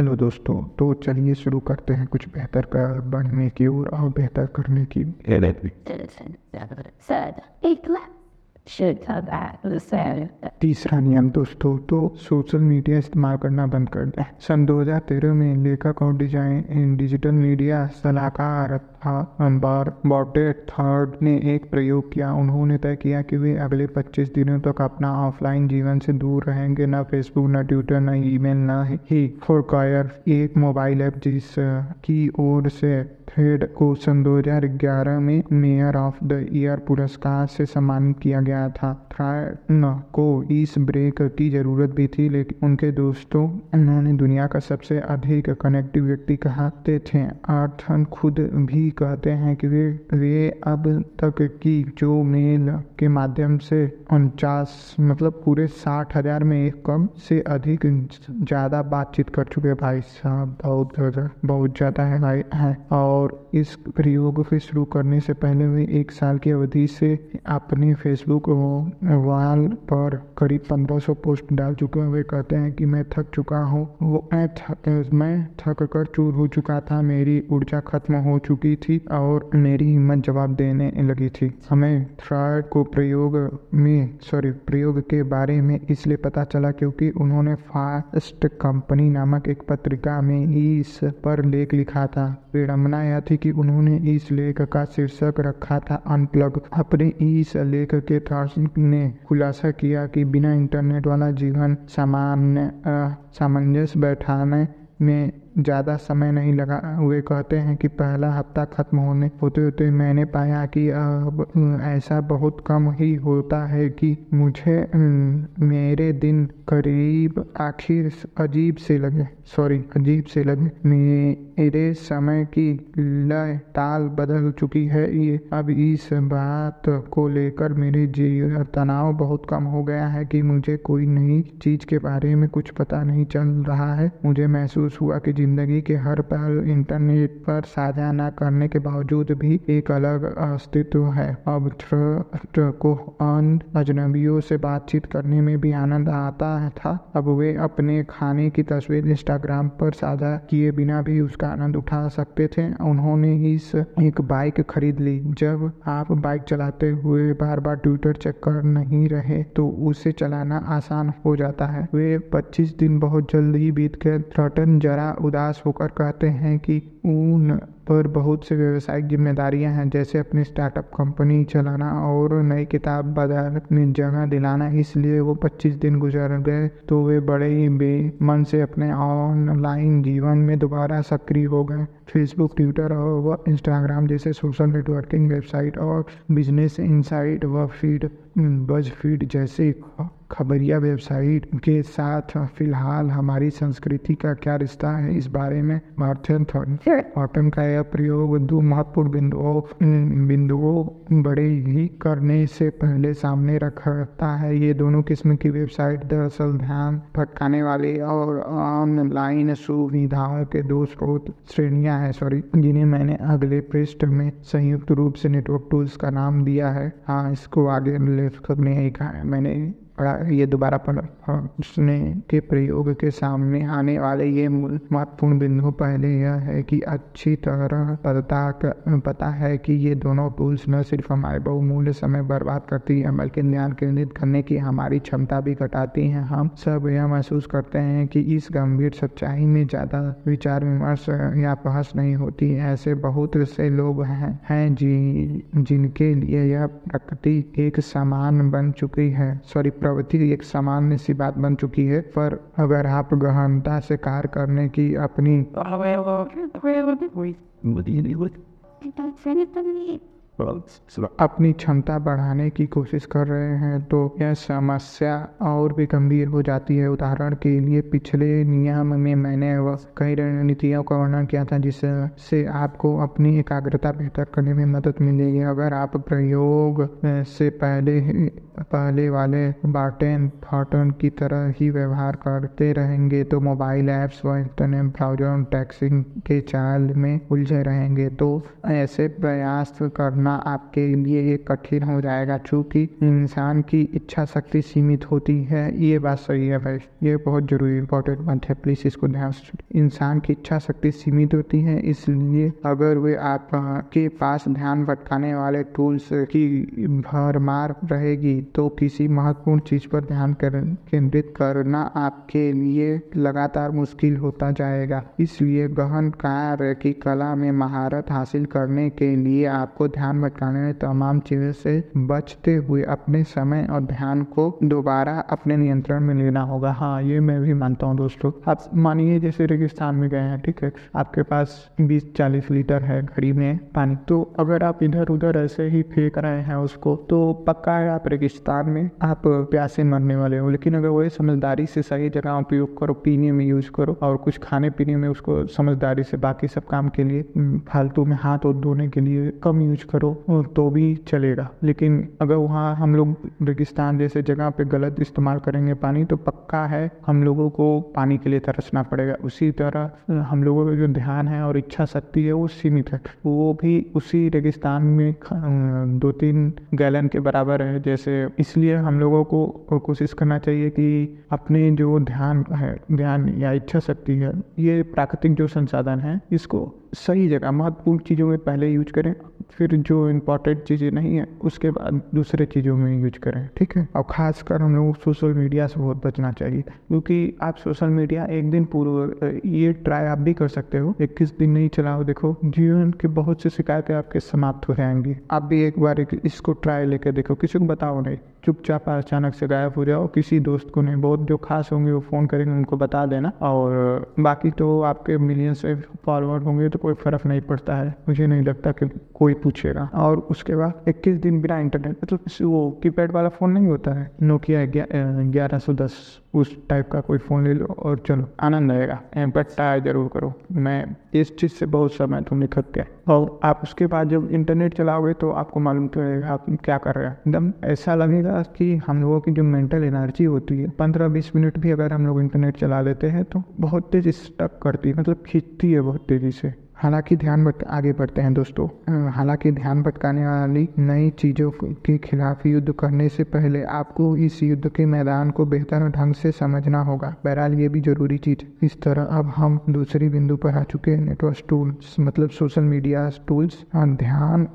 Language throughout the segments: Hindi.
हेलो दोस्तों तो चलिए शुरू करते हैं कुछ बेहतर कर बढ़ने की और और बेहतर करने की. तीसरा नियम दोस्तों तो सोशल मीडिया इस्तेमाल करना बंद कर दें सन 2013 में लेखक और डिज़ाइन डिजिटल मीडिया सलाहकार बार बॉटे थर्ड ने एक प्रयोग किया। उन्होंने तय किया कि वे अगले 25 दिनों तक तो अपना ऑफलाइन जीवन से दूर रहेंगे। न फेसबुक, न ट्विटर, न ईमेल, न ही फोरकायर। एक मोबाइल ऐप जिस, की ओर से थ्रेड को सन 2011 में मेयर ऑफ़ द ईयर पुरस्कार से सम्मानित किया गया था। थ्रेड को इस ब्रेक की ज़रूरत भी थी, लेकिन उनके दोस्तों, उन्होंने दुनिया का सबसे अधिक कनेक्टिव व्यक्ति कहते थे, आर्थन खुद भी कहते हैं कि वे वे अब तक की जो मेल के माध्यम से उनचास मतलब पूरे साठ हज़ार में एक कम से अधिक ज़्यादा बातचीत कर चुके भाई साहब। बहुत बहुत ज़्यादा है भाई, है। और इस प्रयोग को शुरू करने से पहले वे एक साल की अवधि से अपने फेसबुक वाल पर करीब 1500 पोस्ट डाल चुके हैं। वे कहते हैं कि मैं थक चुका हूँ। वो, मैं थक मैं थक कर चूर हो चुका था। मेरी ऊर्जा खत्म हो चुकी थी और मेरी हिम्मत जवाब देने लगी थी। हमें थ्राड को प्रयोग में सॉरी, प्रयोग के बारे में इसलिए पता चला क्योंकि उन्होंने फास्ट कंपनी नामक एक पत्रिका में इस पर लेख लिखा था। विडम्बना यह थी कि उन्होंने इस लेख का शीर्षक रखा था, अनप्लग। अपने इस लेख के थार्सिक ने खुलासा किया कि बिना इंटरनेट वाला जीवन सामान्य सामंजस्य बैठाने में ज़्यादा समय नहीं लगा। वे कहते हैं कि पहला हफ़्ता ख़त्म होने, होते होते मैंने पाया कि अब ऐसा बहुत कम ही होता है कि मुझे मेरे दिन करीब आखिर अजीब से लगे। सॉरी, अजीब से लगे। मेरे समय की लय ताल बदल चुकी है। ये, अब इस बात को लेकर मेरे जीवन तनाव बहुत कम हो गया है कि मुझे कोई नई चीज़ के बारे में कुछ पता नहीं चल रहा है। मुझे महसूस हुआ कि ज़िंदगी के हर पल इंटरनेट पर साझा न करने के बावजूद भी एक अलग अस्तित्व है। अब थ्रस्ट को अन अजनबियों से बातचीत करने में भी आनंद आता था। अब वे अपने खाने की तस्वीर इंस्टाग्राम पर साझा किए बिना भी उसका आनंद उठा सकते थे। उन्होंने इस एक बाइक खरीद ली। जब आप बाइक चलाते हुए बार बार ट्विटर चेक कर नहीं रहे तो उसे चलाना आसान हो जाता है। वे 25 दिन बहुत जल्द ही बीत गए। थ्रटन जरा उदास होकर कहते हैं कि उन पर बहुत से व्यवसायिक जिम्मेदारियाँ हैं जैसे अपनी स्टार्टअप कंपनी चलाना और नई किताब बाज़ार में जगह दिलाना। इसलिए वो 25 दिन गुजर गए तो वे बड़े ही बेमन से अपने ऑनलाइन जीवन में दोबारा सक्रिय हो गए। फेसबुक ट्विटर और व इंस्टाग्राम जैसे सोशल नेटवर्किंग वेबसाइट और बिज़नेस इनसाइट व फ़ीड बज फ़ीड जैसे खबरिया वेबसाइट के साथ फ़िलहाल हमारी संस्कृति का क्या रिश्ता है इस बारे में मार्थन थॉटन का यह प्रयोग दो महत्वपूर्ण बिंदुओं बिंदुओं बड़े ही करने से पहले सामने रखता है। ये दोनों किस्म की वेबसाइट दरअसल ध्यान भटकाने वाली और ऑनलाइन सुविधाओं के दो स्रोत श्रेणियाँ हैं, सॉरी, जिन्हें मैंने अगले पृष्ठ में संयुक्त रूप से नेटवर्क टूल्स का नाम दिया है। हाँ इसको आगे लेखक ने कहा है। मैंने पढ़ा ये दोबारा पढ़ा उसने के प्रयोग के सामने आने वाले ये मूल महत्वपूर्ण बिंदु पहले यह है कि अच्छी तरह पता पता है कि ये दोनों टूल्स न सिर्फ़ हमारे बहुमूल्य समय बर्बाद करती हैं, बल्कि ध्यान केंद्रित करने की हमारी क्षमता भी घटाती हैं। हम सब यह महसूस करते हैं कि इस गंभीर सच्चाई में ज़्यादा विचार विमर्श या बहस नहीं होती। ऐसे बहुत से लोग हैं हैं जी जिनके लिए यह प्रकृति एक समान बन चुकी है। सॉरी प्रवृत्ति एक सामान्य सी बात बन चुकी है। पर अगर आप गहनता से कार्य करने की अपनी अपनी क्षमता बढ़ाने की कोशिश कर रहे हैं तो यह समस्या और भी गंभीर हो जाती है। उदाहरण के लिए, पिछले नियम में मैंने कई रणनीतियों का वर्णन किया था, जिससे आपको अपनी एकाग्रता बेहतर करने में मदद मिलेगी। अगर आप प्रयोग से पहले पहले वाले बार्टेन थॉटन की तरह ही व्यवहार करते रहेंगे तो मोबाइल ऐप्स व इंटरनेट ब्राउज़र टैक्सिंग के चाल में उलझे रहेंगे। तो ऐसे प्रयास करना आपके लिए एक कठिन हो जाएगा चूँकि इंसान की इच्छा शक्ति सीमित होती है। ये बात सही है भाई। ये बहुत ज़रूरी इंपॉर्टेंट बात है। प्लीज़ इसको ध्यान इंसान की इच्छा शक्ति सीमित होती है, इसलिए अगर वे आपके पास ध्यान भटकाने वाले टूल्स की भरमार रहेगी तो किसी महत्वपूर्ण चीज़ पर ध्यान केंद्रित करना आपके लिए लगातार मुश्किल होता जाएगा। इसलिए गहन कार्य की कला में महारत हासिल करने के लिए आपको ध्यान भटकाने वाली तमाम चीज़ों से बचते हुए अपने समय और ध्यान को दोबारा अपने नियंत्रण में लेना होगा। हाँ ये मैं भी मानता हूँ दोस्तों। आप मानिए, जैसे रेगिस्तान में गए हैं, ठीक है? आपके पास 20-40 लीटर है घड़ी में पानी। तो अगर आप इधर उधर ऐसे ही फेंक रहे हैं उसको तो पक्का है आप रेगिस्तान में आप प्यासे मरने वाले हो। लेकिन अगर वही समझदारी से सही जगह उपयोग करो, पीने में यूज़ करो और कुछ खाने पीने में उसको समझदारी से बाकी सब काम के लिए फालतू में हाथ और धोने के लिए कम यूज़ करो तो भी चलेगा। लेकिन अगर वहाँ हम लोग रेगिस्तान जैसे जगह पे गलत इस्तेमाल करेंगे पानी तो पक्का है हम लोगों को पानी के लिए तरसना पड़ेगा। उसी तरह हम लोगों का जो ध्यान है और इच्छा शक्ति है, वो सीमित है। वो भी उसी रेगिस्तान में दो तीन गैलन के बराबर है, जैसे इसलिए हम लोगों को कोशिश करना चाहिए कि अपने जो ध्यान है, ध्यान या इच्छा शक्ति है, ये प्राकृतिक जो संसाधन है, इसको सही जगह, महत्वपूर्ण चीज़ों में पहले यूज़ करें, फिर जो इम्पोर्टेंट चीज़ें नहीं है, उसके बाद दूसरे चीज़ों में यूज़ करें, ठीक है? और खासकर हम लोग सोशल मीडिया से बहुत बचना चाहिए, क्योंकि आप सोशल मीडिया एक दिन पूर्व ये ट्राई आप भी कर सकते हो, इक्कीस दिन नहीं चलाओ, देखो, जीवन के बहुत से शिकायतें आपके समाप्त हो जाएँगी। आप भी एक बार इसको ट्राई लेकर देखो, किसी को बताओ नहीं। चुपचाप अचानक से गायब हो जाओ। किसी दोस्त को नहीं, बहुत जो खास होंगे वो फ़ोन करेंगे, उनको बता देना। और बाकी तो आपके मिलियन से फॉलोअर होंगे तो कोई फ़र्क नहीं पड़ता है। मुझे नहीं लगता कि कोई पूछेगा। और उसके बाद इक्कीस दिन बिना इंटरनेट मतलब तो वो कीपैड वाला फ़ोन नहीं होता है? नोकिया ग्यारह सौ दस, उस टाइप का कोई फ़ोन ले लो और चलो, आनंद आएगा। बट ट्राई ज़रूर करो। मैं इस चीज़ से बहुत समय तुम निखट गए और आप उसके बाद जब इंटरनेट चलाओगे तो आपको मालूम चलेगा आप क्या कर रहे हैं। एकदम ऐसा लगेगा कि हम लोगों की जो मेंटल एनर्जी होती है पंद्रह बीस मिनट भी अगर हम लोग इंटरनेट चला लेते हैं तो बहुत तेज़ी स्टक करती है मतलब खींचती है बहुत तेज़ी से। हालाँकि ध्यान भटक, आगे बढ़ते हैं दोस्तों। हालाँकि ध्यान भटकाने वाली नई चीज़ों के खिलाफ युद्ध करने से पहले आपको इस युद्ध के मैदान को बेहतर ढंग से समझना होगा। बहरहाल, ये भी ज़रूरी चीज़। इस तरह अब हम दूसरी बिंदु पर आ चुके हैं। नेटवर्क टूल्स मतलब सोशल मीडिया टूल्स। ध्यान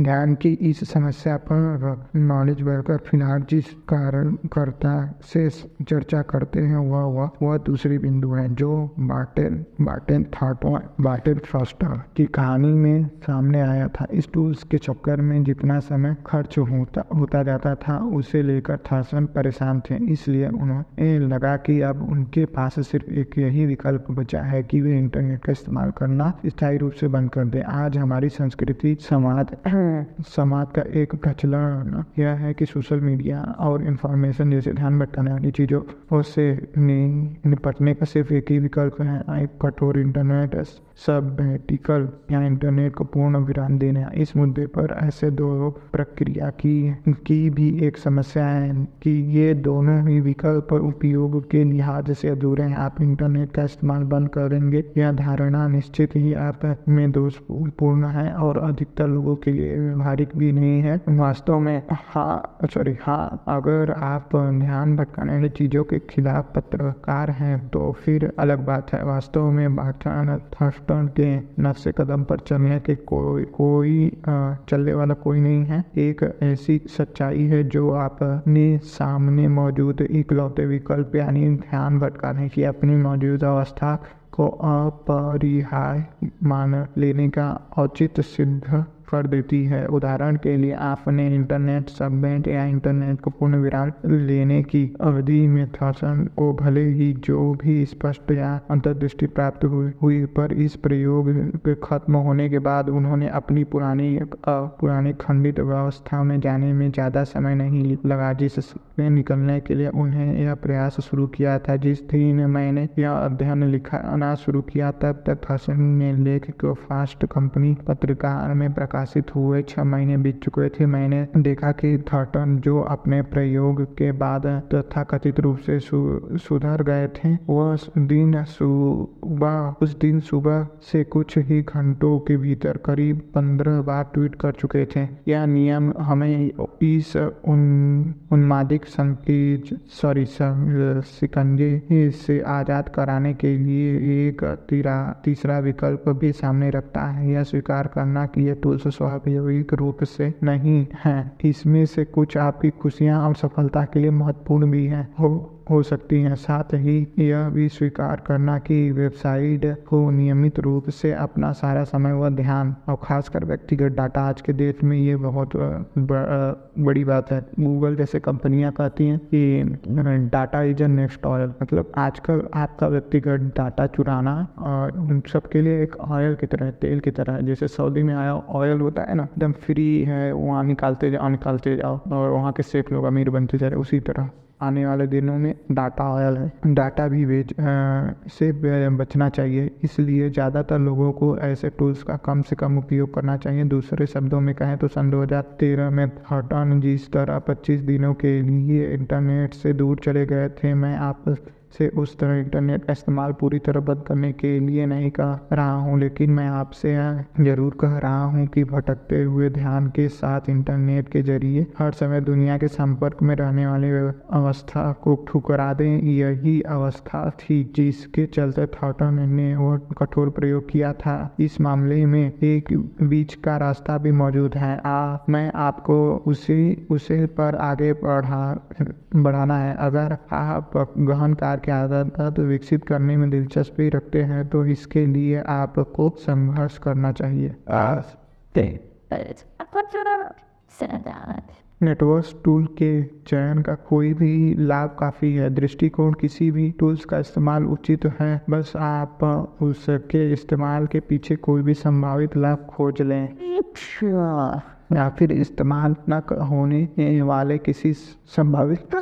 ध्यान की इस समस्या पर नॉलेज बढ़कर फ़िलहाल जिस कारणकर्ता से चर्चा करते हैं, वह वह वह दूसरी बिंदु है, जो बार्टेन बार्टेन थाटो बार्टेन फ्रॉस्टर की कहानी में सामने आया था। इस टूल्स के चक्कर में जितना समय खर्च होता होता जाता था, उसे लेकर थासन परेशान थे। इसलिए उन्हें लगा कि अब उनके पास सिर्फ़ एक यही विकल्प बचा है कि वे इंटरनेट का इस्तेमाल करना स्थायी रूप से बंद कर दें। आज हमारी संस्कृति, समाज समाज का एक प्रचलन यह है कि सोशल मीडिया और इंफॉर्मेशन जैसे ध्यान भटकाने वाली चीज़ों से निपटने का सिर्फ़ एक ही विकल्प है। एक कठोर इंटरनेट, सब मेडिकल या इंटरनेट को पूर्ण विराम देना इस मुद्दे पर ऐसे दो प्रक्रिया की की भी एक समस्या है कि ये दोनों ही विकल्प उपयोग के लिहाज से अधूरे हैं। आप इंटरनेट का इस्तेमाल बंद करेंगे यह धारणा निश्चित ही आप में दोषपूर्ण है और अधिकतर लोगों के लिए व्यवहारिक भी नहीं है। वास्तव में हाँ सॉरी हाँ अगर आप ध्यान भटकाने चीज़ों के खिलाफ पत्रकार हैं तो फिर अलग बात है। वास्तव में थर्स्टन के नफ्स कदम पर चलने के कोई कोई चलने वाला कोई नहीं है। एक ऐसी सच्चाई है जो आपने सामने मौजूद इकलौते विकल्प, यानी ध्यान भटकाने की अपनी मौजूदा अवस्था को अपरिहाय मान लेने का औचित्य सिद्ध कर देती है। उदाहरण के लिए, आपने इंटरनेट सबनेट या इंटरनेट को पूर्ण विराम लेने की अवधि में थासन को भले ही जो भी स्पष्ट या अंतर्दृष्टि प्राप्त हुई, पर इस प्रयोग के खत्म होने के बाद उन्होंने अपनी पुरानी पुरानी खंडित व्यवस्था में जाने में ज़्यादा समय नहीं लगा जिससे निकलने के लिए उन्हें यह प्रयास शुरू किया था। जिस दिन मैंने यह अध्ययन लिखाना शुरू किया, तब तक थासन ने लेख को फास्ट कंपनी पत्रकार में प्रकाशित प्रकाशित हुए। छह महीने बीत चुके थे। मैंने देखा कि थर्टन जो अपने प्रयोग के बाद तथाकथित रूप से सु, सुधर गए थे वह दिन सुबह उस दिन सुबह से कुछ ही घंटों के भीतर करीब पंद्रह बार ट्वीट कर चुके थे। यह नियम हमें इस उन उन्मादिक संकेत सॉरी शिकंजे से आज़ाद कराने के लिए एक तीसरा विकल्प भी सामने रखता है। यह स्वीकार करना कि यह टूल्स स्वाभाविक रूप से नहीं है। इसमें से कुछ आपकी खुशियाँ और सफलता के लिए महत्वपूर्ण भी हैं हो सकती हैं। साथ ही यह भी स्वीकार करना कि वेबसाइट को नियमित रूप से अपना सारा समय व ध्यान और खासकर व्यक्तिगत डाटा आज के डेट में ये बहुत बड़ी बात है। गूगल जैसे कंपनियाँ कहती हैं कि data is a next oil मतलब आजकल आपका व्यक्तिगत डाटा चुराना और उन सबके लिए एक ऑयल की तरह, तेल की तरह, जैसे सऊदी में आया ऑयल होता है ना, एकदम फ्री है, वहाँ निकालते जाओ निकालते जाओ और वहाँ के सेफ़ लोग अमीर बनते जा रहे उसी तरह। आने वाले दिनों में डाटा ऑयल है। डाटा भी बेच से बचना चाहिए। इसलिए ज़्यादातर लोगों को ऐसे टूल्स का कम से कम उपयोग करना चाहिए। दूसरे शब्दों में कहें तो सन 2013 में हटॉन जिस तरह 25 दिनों के लिए इंटरनेट से दूर चले गए थे। मैं आप से उस तरह इंटरनेट का इस्तेमाल पूरी तरह बंद करने के लिए नहीं कह रहा हूँ लेकिन मैं आपसे ज़रूर कह रहा हूँ कि भटकते हुए ध्यान के साथ इंटरनेट के ज़रिए हर समय दुनिया के संपर्क में रहने वाले अवस्था को ठुकरा दें। यही अवस्था थी जिसके चलते थॉटन ने वो कठोर प्रयोग किया था। इस मामले में एक बीच का रास्ता भी मौजूद है। आ, मैं आपको उसी उसे पर आगे बढ़ा बढ़ाना है। अगर आप गहन कार्य की आदत विकसित करने में दिलचस्पी रखते हैं तो इसके लिए आपको संघर्ष करना चाहिए। नेटवर्क टूल के चयन का कोई भी लाभ काफ़ी है दृष्टिकोण किसी भी टूल्स का इस्तेमाल उचित है बस आप उसके इस्तेमाल के पीछे कोई भी संभावित लाभ खोज लें। या फिर इस्तेमाल न होने वाले किसी संभावित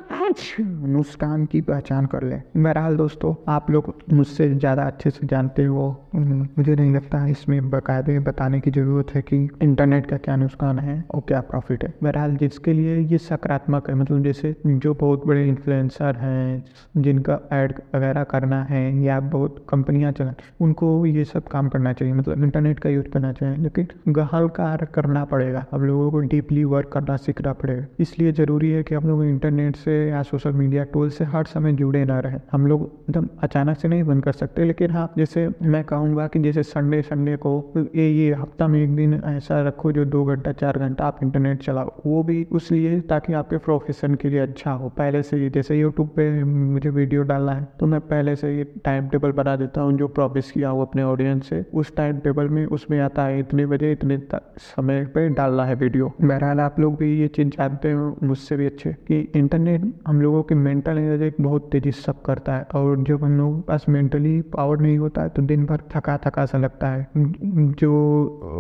नुकसान की पहचान कर ले। बहरहाल दोस्तों, आप लोग मुझसे ज़्यादा अच्छे से जानते हो। मुझे नहीं लगता इसमें बाकायदे बताने की ज़रूरत है कि इंटरनेट का क्या नुकसान है और क्या प्रॉफिट है। बहरहाल जिसके लिए ये सकारात्मक है मतलब जैसे जो बहुत बड़े इन्फ्लुएंसर हैं, जिनका एड वगैरह करना है या बहुत कंपनियाँ चला उनको ये सब काम करना चाहिए। मतलब इंटरनेट का यूज़ करना चाहिए, लेकिन गहल कार्य करना पड़ेगा। अब लोगों को डीपली वर्क करना सीखना पड़ेगा इसलिए ज़रूरी है कि हम लोग इंटरनेट से या सोशल मीडिया टूल से हर समय जुड़े ना रहे। हम लोग एकदम अचानक से नहीं बंद कर सकते, लेकिन हाँ जैसे मैं कहूँगा कि जैसे संडे संडे को ये ये हफ़्ता में एक दिन ऐसा रखो जो दो घंटा, चार घंटा आप इंटरनेट चलाओ। वो भी उसलिए ताकि आपके प्रोफेशन के लिए अच्छा हो। पहले से ही जैसे यूट्यूब पे मुझे वीडियो डालना है तो मैं पहले से ये टाइम टेबल बना देता हूँ जो प्रॉमिस किया हो अपने ऑडियंस से। उस टाइम टेबल में उसमें आता है इतने बजे, इतने समय पे डालना है वीडियो। बहरहाल आप लोग भी ये चीज़ जानते हो, मुझसे भी अच्छे, कि इंटरनेट हम लोगों की मेंटल एनर्जी बहुत तेज़ी से सब करता है, और जब हम लोग पास मेंटली पावर नहीं होता है तो दिन भर थका थका सा लगता है। जो,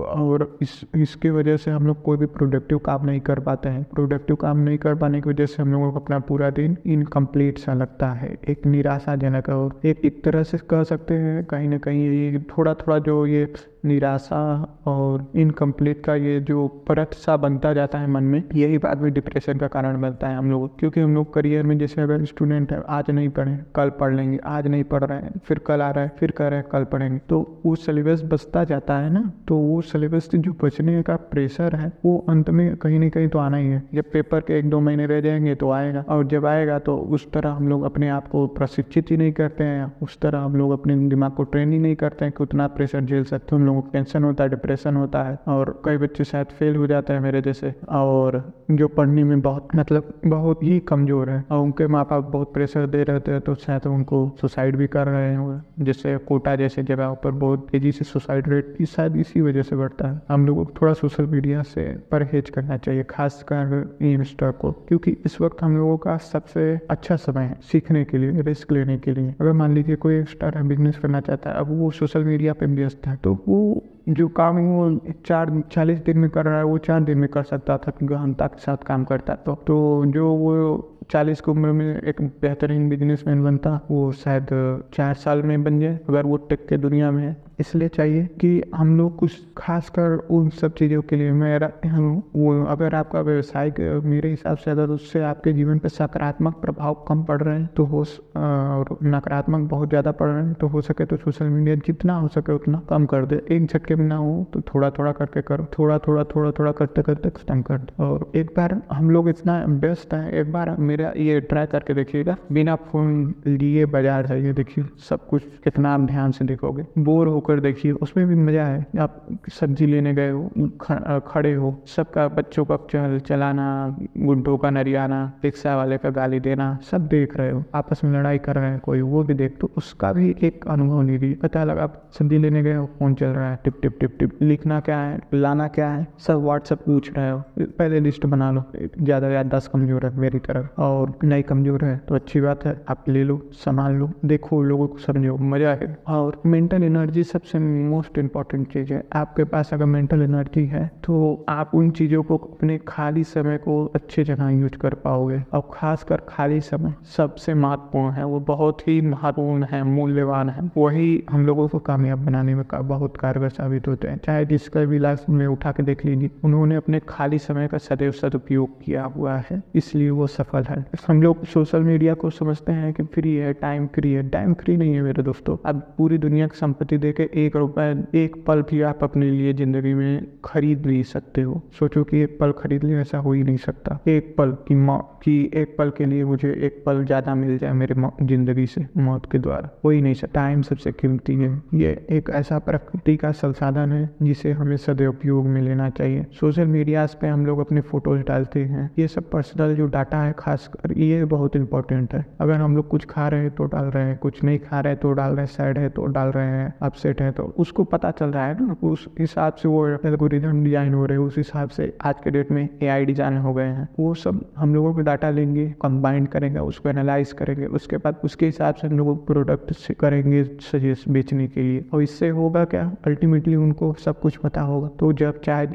और इस, इसकी वजह से हम लोग कोई भी प्रोडक्टिव काम नहीं कर पाते हैं। प्रोडक्टिव काम नहीं कर पाने की वजह से हम लोगों को अपना पूरा दिन इनकम्प्लीट सा लगता है, एक निराशाजनक और एक एक तरह से कह सकते हैं, कहीं ना कहीं ये थोड़ा थोड़ा जो ये निराशा और इनकम्प्लीट का ये जो परत सा बनता जाता है मन में, यही बात भी डिप्रेशन का कारण बनता है हम लोग क्योंकि हम लोग करियर में जैसे अगर स्टूडेंट है, आज नहीं पढ़े, कल पढ़ लेंगे, आज नहीं पढ़ रहे हैं, फिर कल आ रहा है, फिर कह रहे हैं, कल पढ़ेंगे। तो वो सिलेबस बचता जाता है ना तो वो सिलेबस जो बचने का प्रेशर है, वो अंत में कहीं ना कहीं तो आना ही है। जब पेपर के एक दो महीने रह जाएँगे तो आएगा, और जब आएगा तो उस तरह हम लोग अपने आप को प्रशिक्षित ही नहीं करते हैं उस तरह हम लोग अपने दिमाग को ट्रेन ही नहीं करते हैं कि उतना प्रेशर झेल सकते हैं। लोगों को टेंशन होता है डिप्रेशन होता है और कई बच्चे शायद फेल हो जाते हैं मेरे जैसे और जो पढ़ने में बहुत मतलब बहुत ही कमज़ोर है और उनके माँ बाप बहुत प्रेशर दे रहे थे तो शायद उनको सुसाइड भी कर रहे हैं जैसे कोटा जैसे जगह पर बहुत तेज़ी से सुसाइड रेट शायद इसी वजह से बढ़ता है। हम लोगों को थोड़ा सोशल मीडिया से परहेज करना चाहिए, खासकर इंस्टा को, क्योंकि इस वक्त हम लोगों का सबसे अच्छा समय है सीखने के लिए रिस्क लेने के लिए। अगर मान लीजिए कोई स्टार्ट बिज़नेस करना चाहता है, अब वो सोशल मीडिया पे व्यस्त है तो वो जो काम वो चार, चालीस दिन में कर रहा है, वो चार दिन में कर सकता था, क्योंकि गहनता के साथ काम करता तो। तो जो वो चालीस की उम्र में एक बेहतरीन बिजनेसमैन बनता, वो शायद चार साल में बन जाए, अगर वो टेक के दुनिया में है। इसलिए चाहिए कि हम लोग कुछ खासकर उन सब चीज़ों के लिए मेरा हम वो अगर आपका व्यवसाय मेरे हिसाब से अगर उससे आपके जीवन पर सकारात्मक प्रभाव कम पड़ रहे हैं तो हो और नकारात्मक बहुत ज़्यादा पड़ रहे हैं तो हो सके तो सोशल मीडिया जितना हो सके उतना कम कर दे। एक झटके में ना हो तो थोड़ा थोड़ा करके करो थोड़ा थोड़ा थोड़ा थोड़ा करते करते खत्म कर दो। और एक बार हम लोग इतना व्यस्त हैं, एक बार मेरा ये ट्राई करके देखिएगा, बिना फ़ोन लिए बाज़ार जाइए देखिए, सब कुछ कितना आप ध्यान से देखोगे बोर होकर देखिए, उसमें भी मज़ा है। आप सब्ज़ी लेने गए हो खड़े हो, सबका बच्चों का चल चलाना गुड्डों का नरियाना, रिक्शा वाले का गाली देना, सब देख रहे हो। आपस में लड़ाई कर रहे हैं कोई, वो भी देख तो उसका भी एक अनुभव लीजिए पता लगा आप सब्ज़ी लेने गए हो, फ़ोन चल रहा है, टिप टिप टिप टिप, लिखना क्या है, लाना क्या है, सब व्हाट्सअप पूछ रहे हो, पहले लिस्ट बना लो, ज़्यादा या दस कमज़ोर है मेरी तरफ़, और नहीं कमज़ोर है तो अच्छी बात है, आप ले लो, संभाल लो, देखो लोगों को समझो, मज़ा है और मेंटल एनर्जी सबसे मोस्ट इंपॉर्टेंट चीज़ है। आपके पास अगर मेंटल एनर्जी है तो आप उन चीज़ों को अपने खाली समय को अच्छे जगह यूज़ कर पाओगे। और खासकर खाली समय सबसे महत्वपूर्ण है वो बहुत ही महत्वपूर्ण है मूल्यवान है। वही हम लोगों को कामयाब बनाने में का, बहुत कारगर साबित होते हैं। चाहे जिसका भी लाइफ में उठा के देख लीजिए उन्होंने अपने खाली समय का सदैव सदुपयोग किया हुआ है इसलिए वो सफल है। हम लोग सोशल मीडिया को समझते हैं कि फ्री है टाइम फ्री है। टाइम फ्री नहीं है मेरे दोस्तों। अब पूरी दुनिया की संपत्ति दे के एक रुपए, एक पल भी आप अपने लिए ज़िंदगी में खरीद नहीं सकते हो। सोचो कि एक पल खरीद ले ऐसा हो ही नहीं सकता। एक पल की मौत कि एक पल के लिए मुझे एक पल ज़्यादा मिल जाए मेरे ज़िंदगी से मौत के द्वारा। हो ही नहीं सकता। टाइम सबसे कीमती है। ये एक ऐसा प्रकृति का संसाधन है जिसे हमें सदुपयोग में लेना चाहिए। सोशल मीडियाज पे हम लोग अपने फ़ोटोज़ डालते हैं। ये सब पर्सनल जो डाटा है, खासकर ये बहुत इंपॉर्टेंट है। अगर हम लोग कुछ खा रहे हैं तो डाल रहे हैं। कुछ नहीं खा रहे तो डाल रहे हैं। सैड है तो डाल रहे हैं। अपसेट है तो उसको पता चल रहा है ना, उस हिसाब से वो एल्गोरिथम डिज़ाइन हो रहे हैं, उस हिसाब से आज के डेट में ए आई डिज़ाइन हो गए हैं। वो सब हम लोगों को डाटा लेंगे कंबाइंड करेंगे, उसको एनालाइज करेंगे, उसके बाद उसके हिसाब से हम लोग प्रोडक्ट करेंगे सजेस्ट बेचने के लिए। और इससे होगा क्या? अल्टीमेटली उनको सब कुछ पता होगा। तो जब चाहे,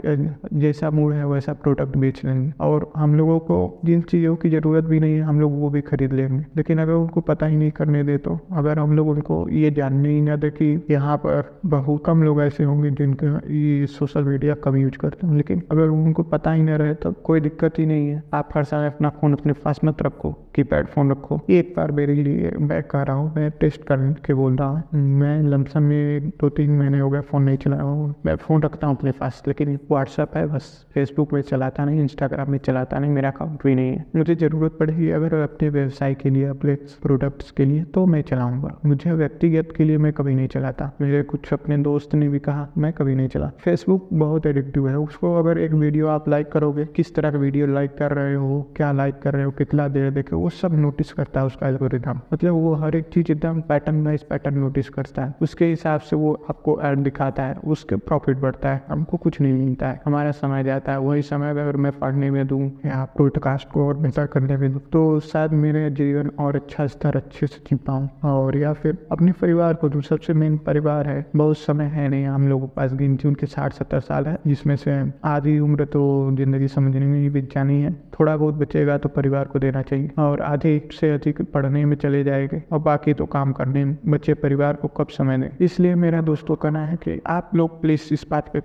जैसा मूड है वैसा प्रोडक्ट बेच लेंगे। और हम लोगों को जिन चीज़ों की ज़रूरत भी नहीं है, हम लोग वो भी खरीद लेंगे। लेकिन अगर उनको पता ही नहीं करने दे तो अगर हम लोग उनको ये जानने ही ना दे कि यहाँ बहुत कम लोग ऐसे होंगे जिनके ये सोशल मीडिया कम यूज़ करते हैं। लेकिन अगर उनको पता ही ना रहे तो कोई दिक्कत ही नहीं है। आप हर समय अपना फ़ोन अपने पास मत रखो कीपैड फ़ोन रखो। एक बार मेरे लिए मैं कह रहा हूँ, मैं टेस्ट करके बोल रहा हूँ। मैं लमसम में दो तीन महीने हो गए फ़ोन नहीं चला रहा हूँ। मैं फ़ोन रखता हूँ अपने पास, लेकिन व्हाट्सअप है बस। फेसबुक में चलाता नहीं इंस्टाग्राम में चलाता नहीं, मेरा अकाउंट भी नहीं है। मुझे ज़रूरत पड़ेगी अगर अपने व्यवसाय के लिए, अपने प्रोडक्ट्स के लिए तो मैं चलाऊँगा। मुझे व्यक्तिगत के लिए मैं कभी नहीं चलाता। मेरे कुछ अपने दोस्त ने भी कहा, मैं कभी नहीं चला। फेसबुक बहुत एडिक्टिव है। उसको अगर एक वीडियो आप लाइक करोगे, किस तरह का वीडियो लाइक कर रहे हो, क्या लाइक कर रहे हो, कितना देर देखे, वो सब नोटिस करता है उसका एल्गोरिथम मतलब वो हर एक चीज़ एकदम पैटर्न वाइज पैटर्न नोटिस करता है। उसके हिसाब से वो आपको ऐड दिखाता है, उसके प्रॉफिट बढ़ता है, हमको कुछ नहीं मिलता है। हमारा समय जाता है, वही समय अगर मैं पढ़ने में दूँ, या पॉडकास्ट को और बेहतर करने में दूँ तो शायद मेरे जीवन और अच्छा स्तर अच्छे से जी पाऊँ। और या फिर अपने परिवार को दूँ, सबसे मेन परिवार है। बहुत समय है नहीं, हम लोगों के पास गिनती, उनके साठ, सत्तर साल है, जिसमें से आधी उम्र तो ज़िंदगी समझने में ही बीत जानी है। थोड़ा बहुत बचेगा तो परिवार को देना चाहिए और आधे से अधिक पढ़ने में चले जाएँगे और बाकी तो काम करने में। बच्चे परिवार को कब समय दें? इसलिए मेरा दोस्तों कहना है कि आप लोग प्लीज़ इस बात पे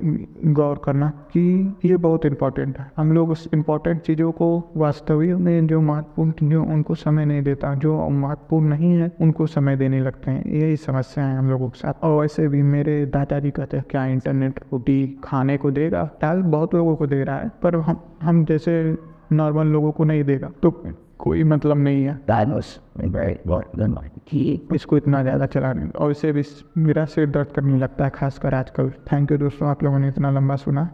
गौर करना कि ये बहुत इंपॉर्टेंट है। हम लोग उस इम्पोर्टेंट चीज़ों को वास्तविक में जो महत्वपूर्ण जो उनको समय नहीं देता जो महत्वपूर्ण नहीं है, उनको समय देने लगते हैं। यही समस्या है हम लोगों के साथ। और वैसे भी मेरे दादाजी कहते हैं क्या इंटरनेट रोटी खाने को देगा? टाल बहुत लोगों को दे रहा है पर हम हम जैसे नॉर्मल लोगों को नहीं देगा। तो कोई मतलब नहीं है। इसको इतना ज़्यादा चलाने और इसे भी मेरा सिर दर्द करने लगता है खासकर आजकल। थैंक यू दोस्तों आप लोगों ने इतना लंबा सुना।